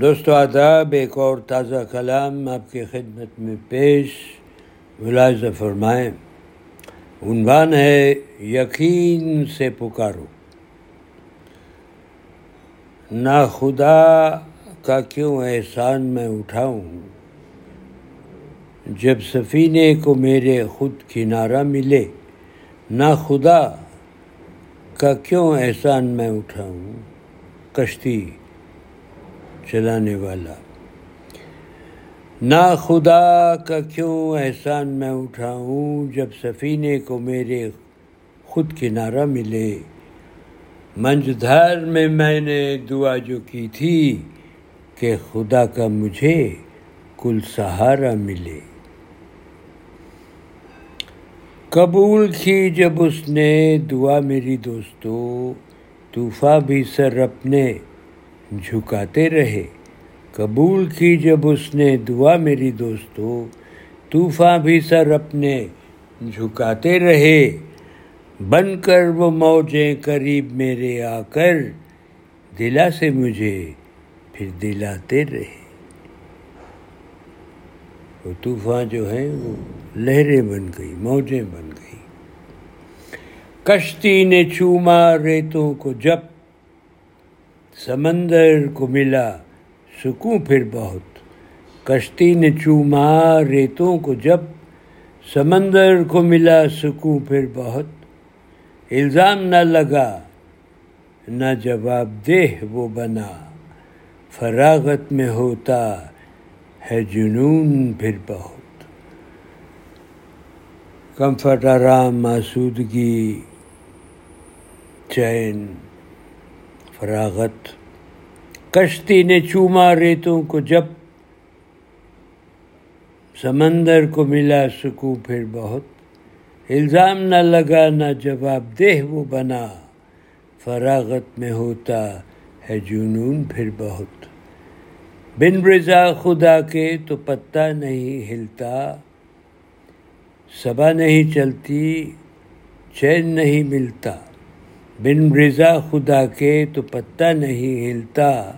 دوستو آداب، ایک اور تازہ کلام آپ کی خدمت میں پیش ملاحظہ فرمائیں۔ عنوان ہے، یقین سے پکارو۔ نہ خدا کا کیوں احسان میں اٹھاؤں؟ جب سفینے کو میرے خود کنارہ ملے، نہ خدا کا کیوں احسان میں اٹھاؤں؟ کشتی چلانے والا۔ نہ خدا کا کیوں احسان میں اٹھاؤں جب سفینے کو میرے خود کنارہ ملے؟ منج دھر میں میں نے دعا جو کی تھی کہ خدا کا مجھے کل سہارا ملے۔ قبول کی جب اس نے دعا میری دوستو طوفا بھی سر اپنے جھکاتے رہے۔ قبول کی جب اس نے دعا میری دوستو، طوفان بھی سر اپنے جھکاتے رہے۔ بن کر وہ موجیں قریب میرے آ کر دلا سے مجھے پھر دلاتے رہے۔ وہ طوفان جو ہے وہ لہریں بن گئی، موجیں بن گئی۔ کشتی نے چوما، ریتوں کو جب سمندر کو ملا سکوں پھر بہت۔ کشتی نے چوما ریتوں کو جب سمندر کو ملا سکوں پھر بہت۔ الزام نہ لگا، نہ جواب دہ وہ بنا۔ فراغت میں ہوتا ہے جنون پھر بہت۔ کمفرٹ، آرام، آسودگی، چین۔ فراغت۔ کشتی نے چوما ریتوں کو، جب سمندر کو ملا سکوں پھر بہت۔ الزام نہ لگا، نہ جواب دہ وہ بنا۔ فراغت میں ہوتا ہے جنون پھر بہت۔ بن رضا خدا کے تو پتہ نہیں ہلتا۔ صبا نہیں چلتی، چین نہیں ملتا۔ بن رضا خدا کے تو پتہ نہیں ہلتا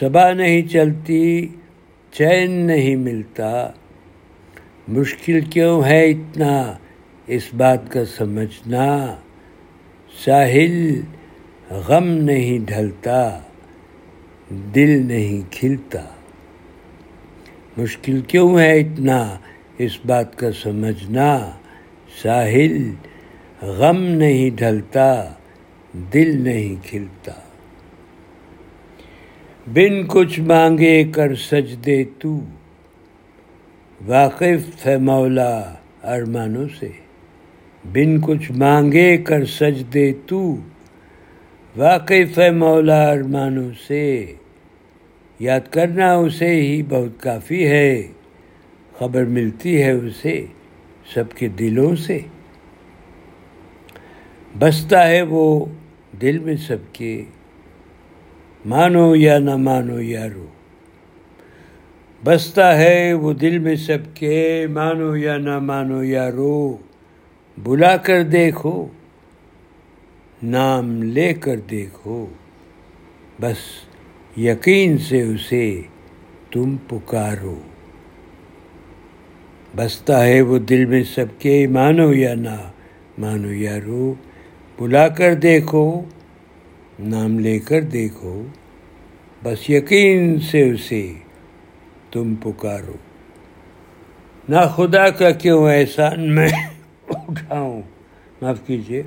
صبا نہیں چلتی، چین نہیں ملتا۔ مشکل کیوں ہے اتنا؟ اس بات کا سمجھنا۔ ساحل غم نہیں ڈھلتا، دل نہیں کھلتا۔ مشکل کیوں ہے اتنا؟ اس بات کا سمجھنا۔ ساحل غم نہیں ڈھلتا۔ دل نہیں کھلتا۔ بن کچھ مانگے کر سج دے تو۔ واقف ہے مولا ارمانوں سے۔ بن کچھ مانگے کر سج دے تو۔ واقف ہے مولا ارمانوں سے۔ یاد کرنا اسے ہی بہت کافی ہے۔ خبر ملتی ہے اسے سب کے دلوں سے۔ بستا ہے وہ دل میں سب کے، مانو یا نہ مانو یارو، بستا ہے وہ دل میں سب کے، مانو یا نہ مانو یارو، بلا کر دیکھو، نام لے کر دیکھو، بس یقین سے اسے تم پکارو۔ بستا ہے وہ دل میں سب کے، مانو یا نہ مانو یارو بلا کر دیکھو، نام لے کر دیکھو، بس یقین سے اسے تم پکارو۔ نہ خدا کا کیوں احسان میں اٹھاؤں؟ معاف کیجیے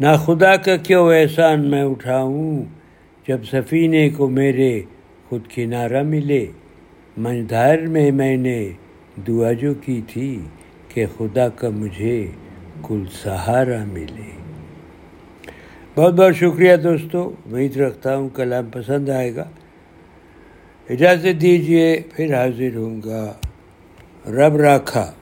نہ خدا کا کیوں احسان میں اٹھاؤں؟ جب سفینے کو میرے خود کنارہ ملے منجھار میں میں نے دعا جو کی تھی کہ خدا کا مجھے کل سہارا ملے۔ بہت بہت شکریہ دوستو، امید رکھتا ہوں کلام پسند آئے گا۔ اجازت دیجیے پھر حاضر ہوں گا۔ رب راکھا۔